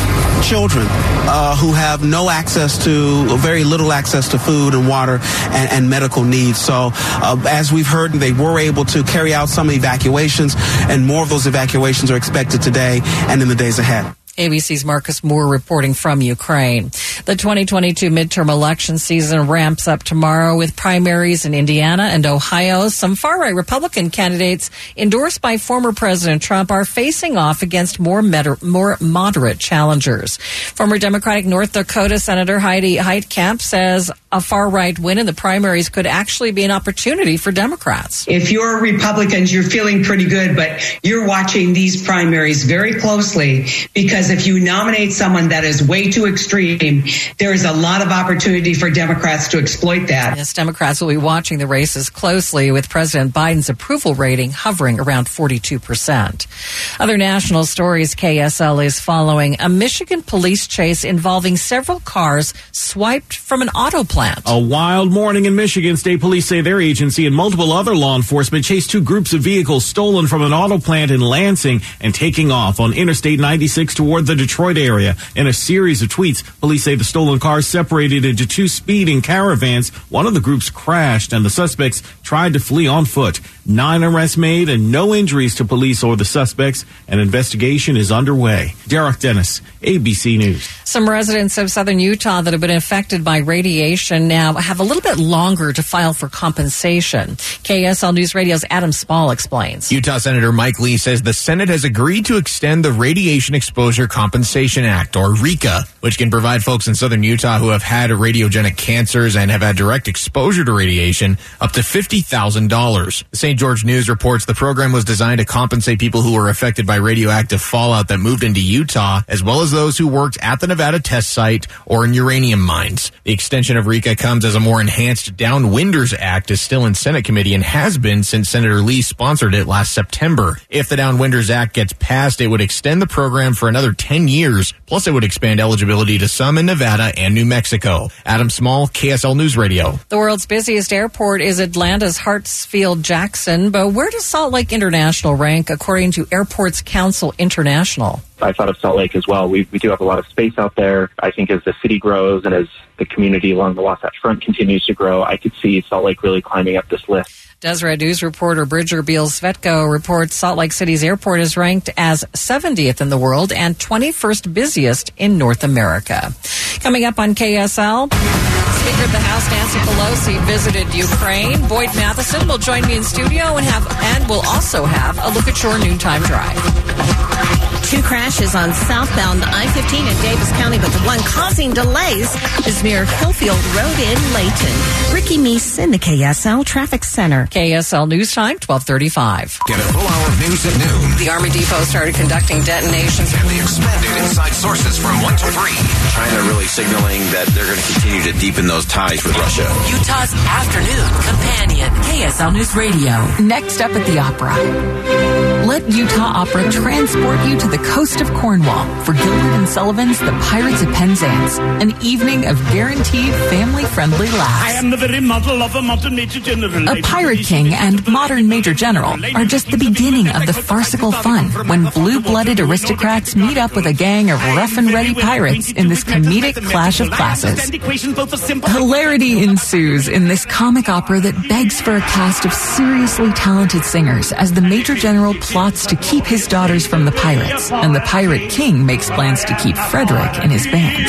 [SPEAKER 47] Children uh, who have no access to, very little access to food and water and, and medical needs. So, uh, as we've heard, they were able to carry out some evacuations, and more of those evacuations are expected today and in the days ahead.
[SPEAKER 1] ABC's Marcus Moore reporting from Ukraine. The 2022 midterm election season ramps up tomorrow with primaries in Indiana and Ohio. Some far right Republican candidates endorsed by former President Trump are facing off against more, more moderate challengers. Former Democratic North Dakota Senator Heidi Heitkamp says a far right win in the primaries could actually be an opportunity for Democrats.
[SPEAKER 39] If you're Republicans, you're feeling pretty good, but you're watching these primaries very closely because if you nominate someone that is way too extreme, there is a lot of opportunity for Democrats to exploit that.
[SPEAKER 1] Yes, Democrats will be watching the races closely with President Biden's approval rating hovering around 42%. Other national stories KSL is following a Michigan police chase involving several cars swiped from an auto plant.
[SPEAKER 48] A wild morning in Michigan. State police say their agency and multiple other law enforcement chased two groups of vehicles stolen from an auto plant in Lansing and taking off on Interstate 96 toward the Detroit area. In a series of tweets, police say the stolen cars separated into two speeding caravans. One of the groups crashed and the suspects tried to flee on foot. Nine arrests made and no injuries to police or the suspects. An investigation is underway. Derek Dennis, ABC News.
[SPEAKER 1] Some residents of southern Utah that have been affected by radiation now have a little bit longer to file for compensation. KSL News Radio's Adam Small explains.
[SPEAKER 49] Utah Senator Mike Lee says the Senate has agreed to extend the Radiation Exposure Compensation Act, or RECA, which can provide folks in southern Utah who have had radiogenic cancers and have had direct exposure to radiation up to $50,000. The St. George News reports the program was designed to compensate people who were affected by radioactive fallout that moved into Utah, as well as those who worked at the Nevada test site or in uranium mines. The extension of RECA comes as a more enhanced Downwinders Act is still in Senate committee and has been since Senator Lee sponsored it last September. If the Downwinders Act gets passed, it would extend the program for another 10 years, plus it would expand eligibility to some in Nevada and New Mexico. Adam Small, KSL News Radio.
[SPEAKER 1] The world's busiest airport is Atlanta's Hartsfield Jackson, but where does Salt Lake International rank according to Airports Council International?
[SPEAKER 50] I thought of Salt Lake as well. We, we do have a lot of space out there. I think as the city grows and as the community along the Wasatch Front continues to grow, I could see Salt Lake really climbing up this list.
[SPEAKER 1] Deseret News reporter Bridger Beal Svetko reports Salt Lake City's airport is ranked as 70th in the world and 21st busiest in North America. Coming up on KSL, Speaker of the House Nancy Pelosi visited Ukraine. Boyd Matheson will join me in studio and have and will also have a look at your noontime drive.
[SPEAKER 2] Two crashes on southbound I-15 in Davis County, but the one causing delays is near Hillfield Road in Layton. Ricky Meese in the KSL Traffic Center.
[SPEAKER 1] KSL News Time, 1235.
[SPEAKER 43] Get a full hour of news at noon.
[SPEAKER 1] The Army Depot started conducting detonations.
[SPEAKER 43] And the expanded inside sources from 1 to 3.
[SPEAKER 51] China really signaling that they're going to continue to deepen those ties with Russia.
[SPEAKER 52] Utah's afternoon companion, KSL News Radio.
[SPEAKER 53] Next up at the Opera. Let Utah Opera transport you to the coast of Cornwall for Gilbert and Sullivan's The Pirates of Penzance, an evening of guaranteed family-friendly laughs.
[SPEAKER 54] I am the very model of a modern Major General.
[SPEAKER 53] A Pirate King and modern Major General are just the beginning of the farcical fun when blue-blooded aristocrats meet up with a gang of rough and ready pirates in this comedic clash of classes. Hilarity ensues in this comic opera that begs for a cast of seriously talented singers as the Major General plots to keep his daughters from the pirates, and the Pirate King makes plans to keep Frederick in his band.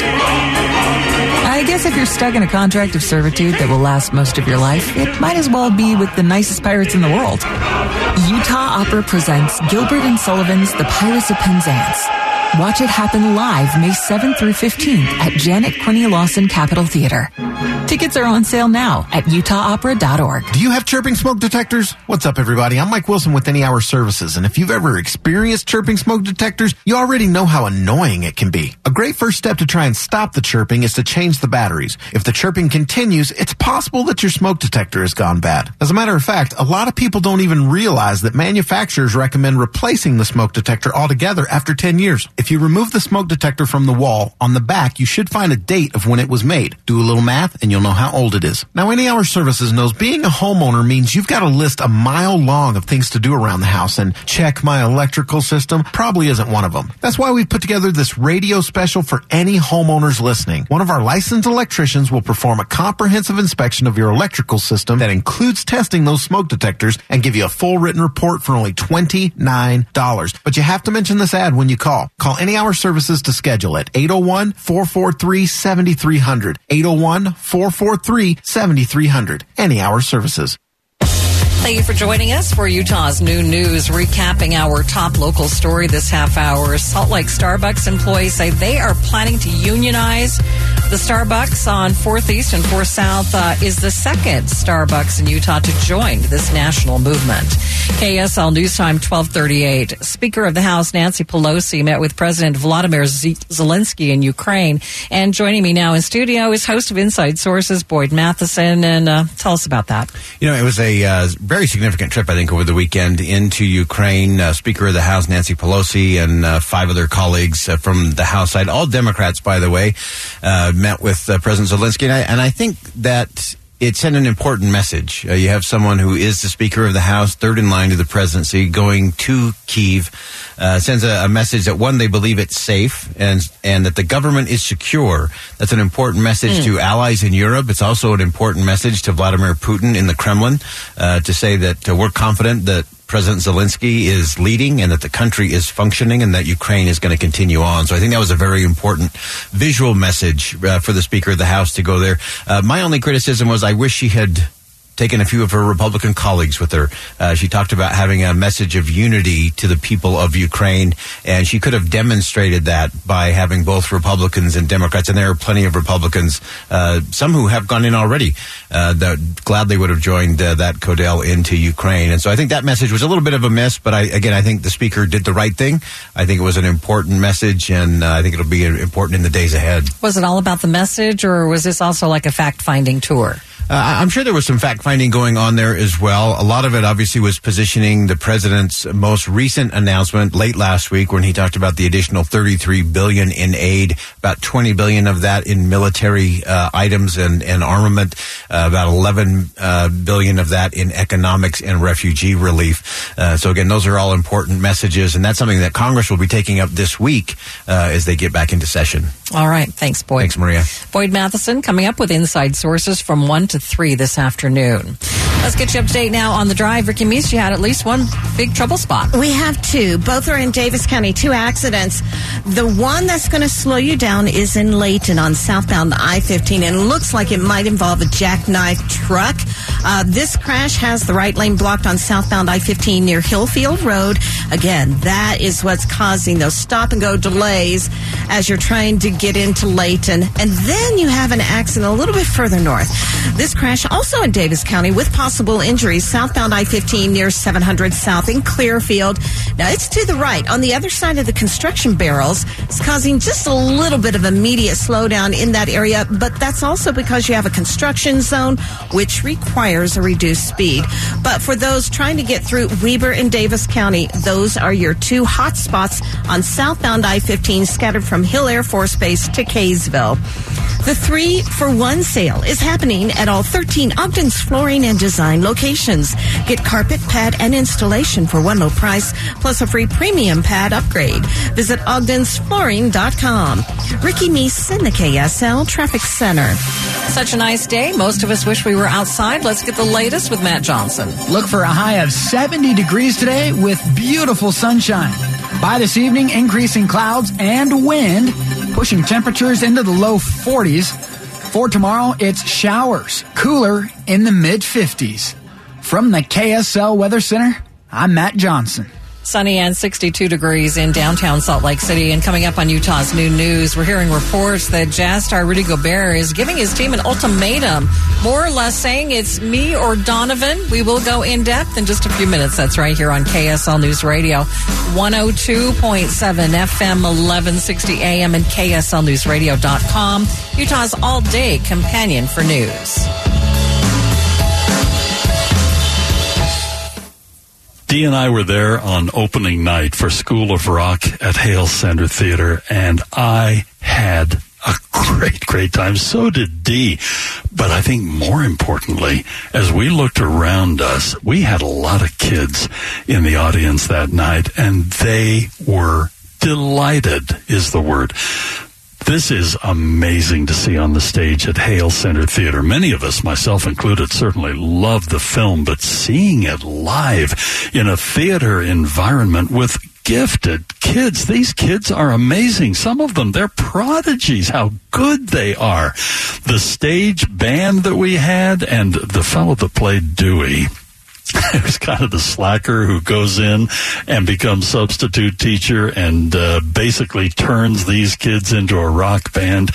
[SPEAKER 53] I guess if you're stuck in a contract of servitude that will last most of your life, it might as well be with the nicest pirates in the world. Utah Opera presents Gilbert and Sullivan's The Pirates of Penzance. Watch it happen live May 7th through 15th at Janet Quinney Lawson Capitol Theater. Tickets are on sale now at utahopera.org.
[SPEAKER 36] Do you have chirping smoke detectors? What's up, everybody? I'm Mike Wilson with Any Hour Services, and if you've ever experienced chirping smoke detectors, you already know how annoying it can be. A great first step to try and stop the chirping is to change the batteries. If the chirping continues, it's possible that your smoke detector has gone bad. As a matter of fact, a lot of people don't even realize that manufacturers recommend replacing the smoke detector altogether after 10 years. If you remove the smoke detector from the wall, on the back you should find a date of when it was made. Do a little math and you'll know how old it is. Now, Any Hour Services knows being a homeowner means you've got a list a mile long of things to do around the house and check my electrical system probably isn't one of them. That's why we've put together this radio special for any homeowners listening. One of our licensed electricians will perform a comprehensive inspection of your electrical system that includes testing those smoke detectors and give you a full written report for only $29. But you have to mention this ad when you call. Call Any Hour Services to schedule at 801 443 7300. 801 443 7300. Any Hour Services.
[SPEAKER 1] Thank you for joining us for Utah's new news, recapping our top local story this half hour. Salt Lake Starbucks employees say they are planning to unionize. The Starbucks on 4th East and 4th South uh, is the second Starbucks in Utah to join this national movement. KSL News Time 1238. Speaker of the House Nancy Pelosi met with President Vladimir Zelensky in Ukraine. And joining me now in studio is host of Inside Sources, Boyd Matheson. And uh, tell us about that.
[SPEAKER 55] You know, it was a uh, very significant trip, I think, over the weekend into Ukraine. Uh, Speaker of the House Nancy Pelosi and uh, five other colleagues uh, from the House side, all Democrats, by the way, uh, met with uh, President Zelensky. And I, and I think that it sent an important message. Uh, you have someone who is the Speaker of the House, third in line to the presidency, going to Kiev, uh, sends a, a, message that one, they believe it's safe and and that the government is secure. That's an important message mm. to allies in Europe. It's also an important message to Vladimir Putin in the Kremlin uh, to say that uh, we're confident that President Zelensky is leading and that the country is functioning and that Ukraine is going to continue on. So I think that was a very important visual message uh, for the Speaker of the House to go there. Uh, my only criticism was I wish she had taken a few of her Republican colleagues with her. Uh, she talked about having a message of unity to the people of Ukraine, and she could have demonstrated that by having both Republicans and Democrats. And there are plenty of Republicans, uh, some who have gone in already, uh, that gladly would have joined uh, that Codel into Ukraine. And so I think that message was a little bit of a miss, but I, again, I think the speaker did the right thing. I think it was an important message, and uh, I think it'll be important in the days ahead.
[SPEAKER 1] Was it all about the message, or was this also like a fact finding tour?
[SPEAKER 55] Uh, I'm sure there was some fact finding going on there as well. A lot of it obviously was positioning the president's most recent announcement late last week when he talked about the additional 33 billion in aid, about 20 billion of that in military uh, items and, and armament, uh, about 11 uh, billion of that in economics and refugee relief. Uh, so again, those are all important messages, and that's something that Congress will be taking up this week uh, as they get back into session.
[SPEAKER 1] All right, thanks, Boyd.
[SPEAKER 55] Thanks, Maria.
[SPEAKER 1] Boyd Matheson coming up with inside sources from one to to 3 this afternoon. Let's get you up to date now on the drive. Ricky Meese, you had at least one big trouble spot.
[SPEAKER 2] We have two. Both are in Davis County, two accidents. The one that's going to slow you down is in Layton on southbound I 15 and looks like it might involve a jackknife truck. Uh, this crash has the right lane blocked on southbound I 15 near Hillfield Road. Again, that is what's causing those stop and go delays as you're trying to get into Layton. And then you have an accident a little bit further north. This crash also in Davis County with possible injuries southbound I 15 near 700 South in Clearfield. Now it's to the right on the other side of the construction barrels. It's causing just a little bit of immediate slowdown in that area, but that's also because you have a construction zone which requires a reduced speed. But for those trying to get through Weber and Davis County, those are your two hot spots on southbound I 15 scattered from Hill Air Force Base to Kaysville. The three for one sale is happening at all 13 Ogden's Flooring and Design locations. Get carpet, pad, and installation for one low price, plus a free premium pad upgrade. Visit ogdensflooring.com. Ricky Meese in the KSL Traffic Center.
[SPEAKER 1] Such a nice day. Most of us wish we were outside. Let's get the latest with Matt Johnson.
[SPEAKER 20] Look for a high of 70 degrees today with beautiful sunshine. By this evening, increasing clouds and wind pushing temperatures into the low 40s. For tomorrow, it's showers, cooler in the mid 50s. From the KSL Weather Center, I'm Matt Johnson.
[SPEAKER 1] Sunny and 62 degrees in downtown Salt Lake City. And coming up on Utah's new news, we're hearing reports that Jazz star Rudy Gobert is giving his team an ultimatum, more or less saying it's me or Donovan. We will go in depth in just a few minutes. That's right here on KSL News Radio, 102.7 FM, 1160 AM, and KSLNewsRadio.com, Utah's all day companion for news.
[SPEAKER 37] Dee and I were there on opening night for School of Rock at Hale Center Theater, and I had a great, great time. So did Dee. But I think more importantly, as we looked around us, we had a lot of kids in the audience that night and they were delighted is the word. This is amazing to see on the stage at Hale Center Theater. Many of us, myself included, certainly love the film, but seeing it live in a theater environment with gifted kids. These kids are amazing. Some of them, they're prodigies. How good they are. The stage band that we had and the fellow that played Dewey. Who's kind of the slacker who goes in and becomes substitute teacher and uh, basically turns these kids into a rock band.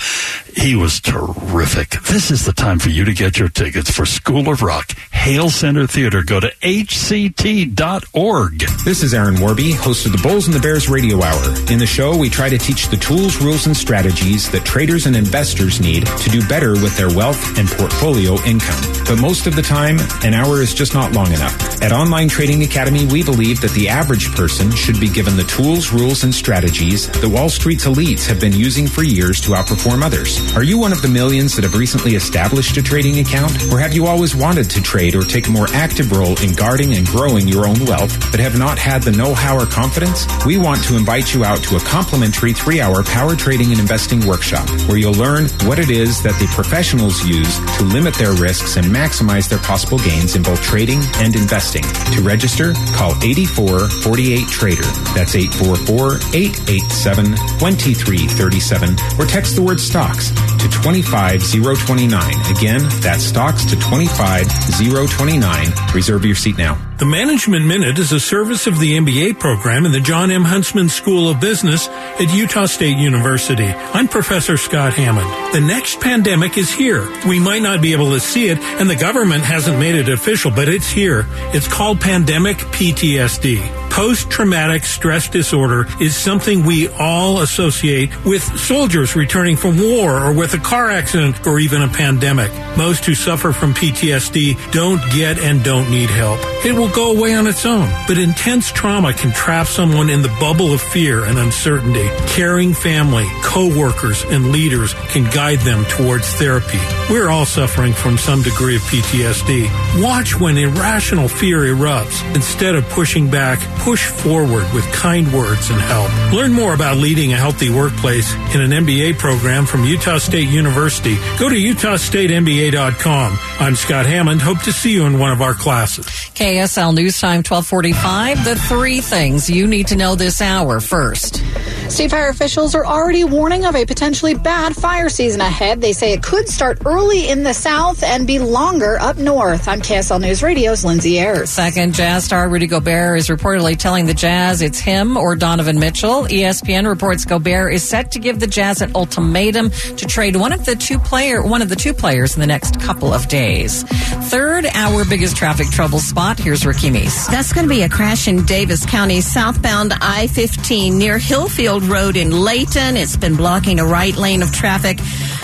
[SPEAKER 37] He was terrific. This is the time for you to get your tickets for School of Rock, Hale Center Theater. Go to hct.org.
[SPEAKER 56] This is Aaron Warby, host of the Bulls and the Bears Radio Hour. In the show, we try to teach the tools, rules, and strategies that traders and investors need to do better with their wealth and portfolio income. But most of the time, an hour is just not long enough. At Online Trading Academy, we believe that the average person should be given the tools, rules, and strategies that Wall Street's elites have been using for years to outperform others. Are you one of the millions that have recently established a trading account? Or have you always wanted to trade or take a more active role in guarding and growing your own wealth, but have not had the know-how or confidence? We want to invite you out to a complimentary three-hour power trading and investing workshop where you'll learn what it is that the professionals use to limit their risks and maximize their possible gains in both trading and investing. To register, call 8448 Trader. That's 844 887 2337 or text the word stocks to 25029. Again, that's stocks to 25029. Reserve your seat now.
[SPEAKER 57] The Management Minute is a service of the MBA program in the John M. Huntsman School of Business at Utah State University. I'm Professor Scott Hammond. The next pandemic is here. We might not be able to see it, and the government hasn't made it official, but it's here. It's called pandemic PTSD. Post traumatic stress disorder is something we all associate with soldiers returning from war or with a car accident or even a pandemic. Most who suffer from PTSD don't get and don't need help. It will go away on its own, but intense trauma can trap someone in the bubble of fear and uncertainty. Caring family, co-workers, and leaders can guide them towards therapy. We're all suffering from some degree of PTSD. Watch when irrational fear erupts. Instead of pushing back, push forward with kind words and help. Learn more about leading a healthy workplace in an MBA program from Utah State University. Go to utahstatemba.com. I'm Scott Hammond. Hope to see you in one of our classes.
[SPEAKER 1] KSL News Time 1245. The three things you need to know this hour first.
[SPEAKER 58] State fire officials are already warning of a potentially bad fire season ahead. They say it could start early in the south and be longer up north. I'm KSL News Radio's Lindsay Ayers.
[SPEAKER 1] Second, Jazz star Rudy Gobert is reportedly telling the Jazz it's him or Donovan Mitchell. ESPN reports Gobert is set to give the Jazz an ultimatum to trade one of the two player one of the two players in the next couple of days. Third, our biggest traffic trouble spot. Here's Ricky Meese.
[SPEAKER 2] That's going to be a crash in Davis County, southbound I 15 near Hillfield Road in Layton. It's been blocking a right lane of traffic.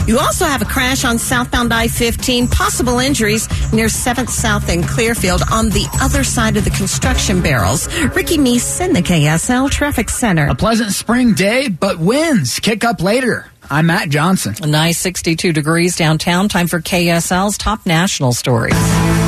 [SPEAKER 2] You also have a crash on southbound I 15, possible injuries near 7th South and Clearfield on the other side of the construction barrels. Ricky Meese in the KSL Traffic Center.
[SPEAKER 20] A pleasant spring day, but winds kick up later. I'm Matt Johnson.
[SPEAKER 1] A nice 62 degrees downtown. Time for KSL's top national stories.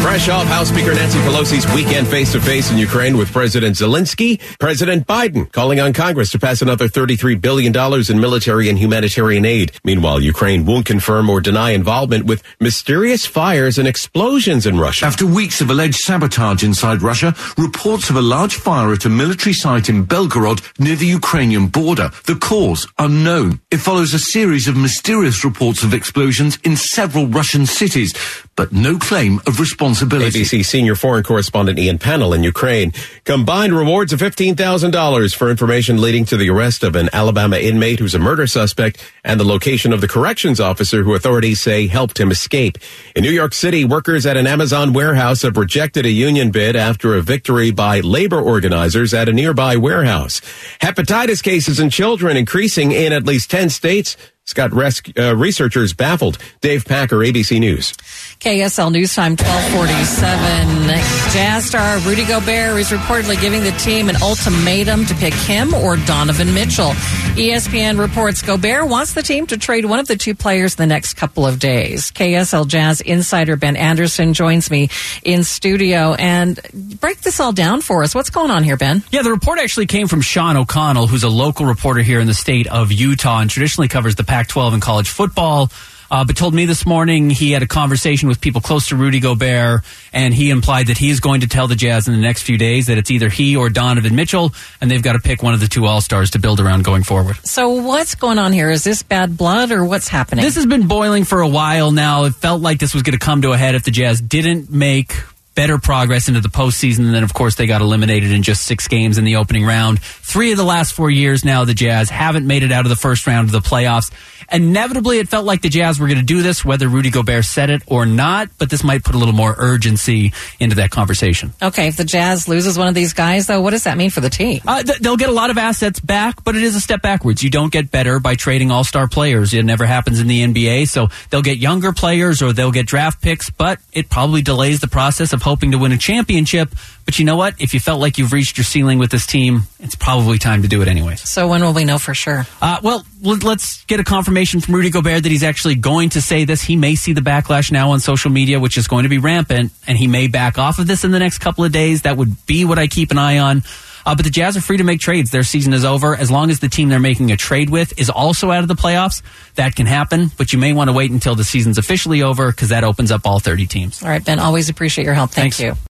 [SPEAKER 27] Fresh off House Speaker Nancy Pelosi's weekend face to face in Ukraine with President Zelensky, President Biden calling on Congress to pass another $33 billion in military and humanitarian aid. Meanwhile, Ukraine won't confirm or deny involvement with mysterious fires and explosions in Russia.
[SPEAKER 29] After weeks of alleged sabotage inside Russia, reports of a large fire at a military site in Belgorod near the Ukrainian border. The cause unknown. It follows a series of mysterious reports of explosions in several Russian cities, but no claim of responsibility.
[SPEAKER 27] ABC senior foreign correspondent Ian Pannell in Ukraine. Combined rewards of $15,000 for information leading to the arrest of an Alabama inmate who's a murder suspect and the location of the corrections officer who authorities say helped him escape. In New York City, workers at an Amazon warehouse have rejected a union bid after a victory by labor organizers at a nearby warehouse. Hepatitis cases in children increasing in at least 10 states.
[SPEAKER 59] Scott res- uh, researchers baffled. Dave Packer, ABC News.
[SPEAKER 1] KSL News Time 1247. Jazz star Rudy Gobert is reportedly giving the team an ultimatum to pick him or Donovan Mitchell. ESPN reports Gobert wants the team to trade one of the two players in the next couple of days. KSL Jazz insider Ben Anderson joins me in studio and break this all down for us. What's going on here, Ben?
[SPEAKER 60] Yeah, the report actually came from Sean O'Connell, who's a local reporter here in the state of Utah and traditionally covers the Pac 12 and college football. Uh, but told me this morning he had a conversation with people close to Rudy Gobert, and he implied that he is going to tell the Jazz in the next few days that it's either he or Donovan Mitchell, and they've got to pick one of the two All Stars to build around going forward.
[SPEAKER 1] So, what's going on here? Is this bad blood or what's happening?
[SPEAKER 60] This has been boiling for a while now. It felt like this was going to come to a head if the Jazz didn't make better progress into the postseason. And then, of course, they got eliminated in just six games in the opening round. Three of the last four years now, the Jazz haven't made it out of the first round of the playoffs. Inevitably, it felt like the Jazz were going to do this, whether Rudy Gobert said it or not, but this might put a little more urgency into that conversation.
[SPEAKER 1] Okay, if the Jazz loses one of these guys, though, what does that mean for the team?
[SPEAKER 60] Uh, th- they'll get a lot of assets back, but it is a step backwards. You don't get better by trading all star players. It never happens in the NBA. So they'll get younger players or they'll get draft picks, but it probably delays the process of hoping to win a championship. But you know what? If you felt like you've reached your ceiling with this team, it's probably time to do it anyways.
[SPEAKER 1] So when will we know for sure?
[SPEAKER 60] Uh, well, let- let's get a confirmation from Rudy Gobert that he's actually going to say this. He may see the backlash now on social media, which is going to be rampant, and he may back off of this in the next couple of days. That would be what I keep an eye on. Uh, but the Jazz are free to make trades. Their season is over. As long as the team they're making a trade with is also out of the playoffs, that can happen. But you may want to wait until the season's officially over because that opens up all 30 teams.
[SPEAKER 1] All right, Ben, always appreciate your help. Thank
[SPEAKER 60] Thanks.
[SPEAKER 1] you.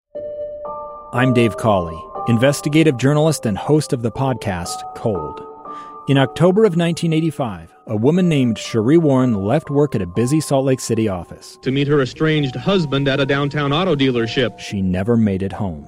[SPEAKER 61] I'm Dave Cawley, investigative journalist and host of the podcast Cold. In October of 1985, a woman named Sheree Warren left work at a busy Salt Lake City office.
[SPEAKER 62] to meet her estranged husband at a downtown auto dealership.
[SPEAKER 61] She never made it home.